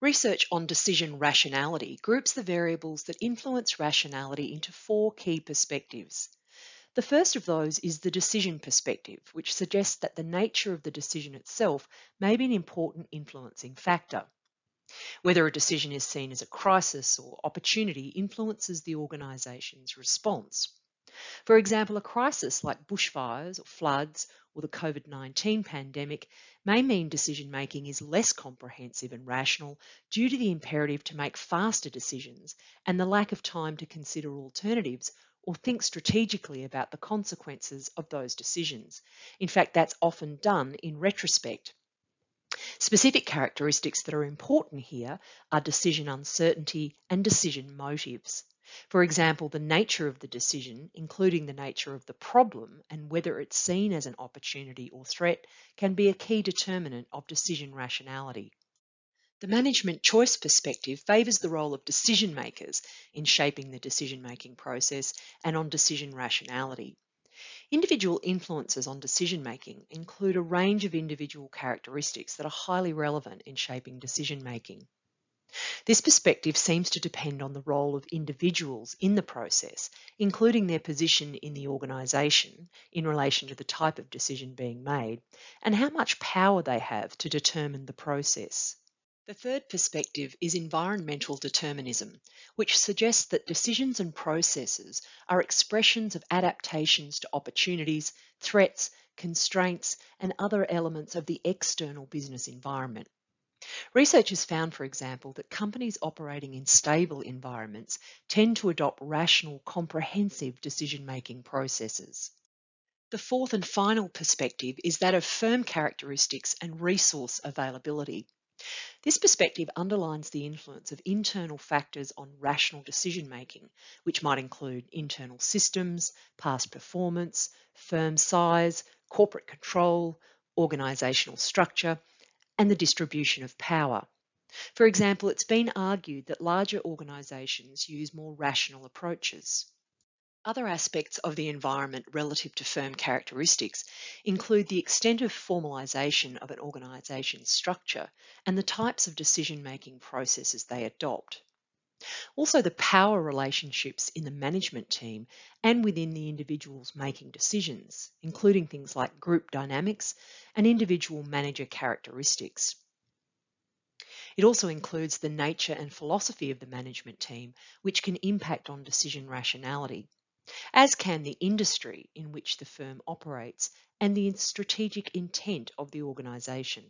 Research on decision rationality groups the variables that influence rationality into four key perspectives. The first of those is the decision perspective, which suggests that the nature of the decision itself may be an important influencing factor. Whether a decision is seen as a crisis or opportunity influences the organisation's response. For example, a crisis like bushfires or floods or the COVID 19 pandemic may mean decision making is less comprehensive and rational due to the imperative to make faster decisions and the lack of time to consider alternatives or think strategically about the consequences of those decisions. In fact, that's often done in retrospect. Specific characteristics that are important here are decision uncertainty and decision motives. For example, the nature of the decision, including the nature of the problem and whether it's seen as an opportunity or threat, can be a key determinant of decision rationality. The management choice perspective favours the role of decision makers in shaping the decision making process and on decision rationality. Individual influences on decision making include a range of individual characteristics that are highly relevant in shaping decision making. This perspective seems to depend on the role of individuals in the process, including their position in the organisation in relation to the type of decision being made, and how much power they have to determine the process. The third perspective is environmental determinism, which suggests that decisions and processes are expressions of adaptations to opportunities, threats, constraints, and other elements of the external business environment. Research has found, for example, that companies operating in stable environments tend to adopt rational, comprehensive decision making processes. The fourth and final perspective is that of firm characteristics and resource availability. This perspective underlines the influence of internal factors on rational decision making, which might include internal systems, past performance, firm size, corporate control, organisational structure, and the distribution of power. For example, it's been argued that larger organisations use more rational approaches. Other aspects of the environment relative to firm characteristics include the extent of formalisation of an organisation's structure and the types of decision making processes they adopt. Also, the power relationships in the management team and within the individuals making decisions, including things like group dynamics and individual manager characteristics. It also includes the nature and philosophy of the management team, which can impact on decision rationality, as can the industry in which the firm operates and the strategic intent of the organisation.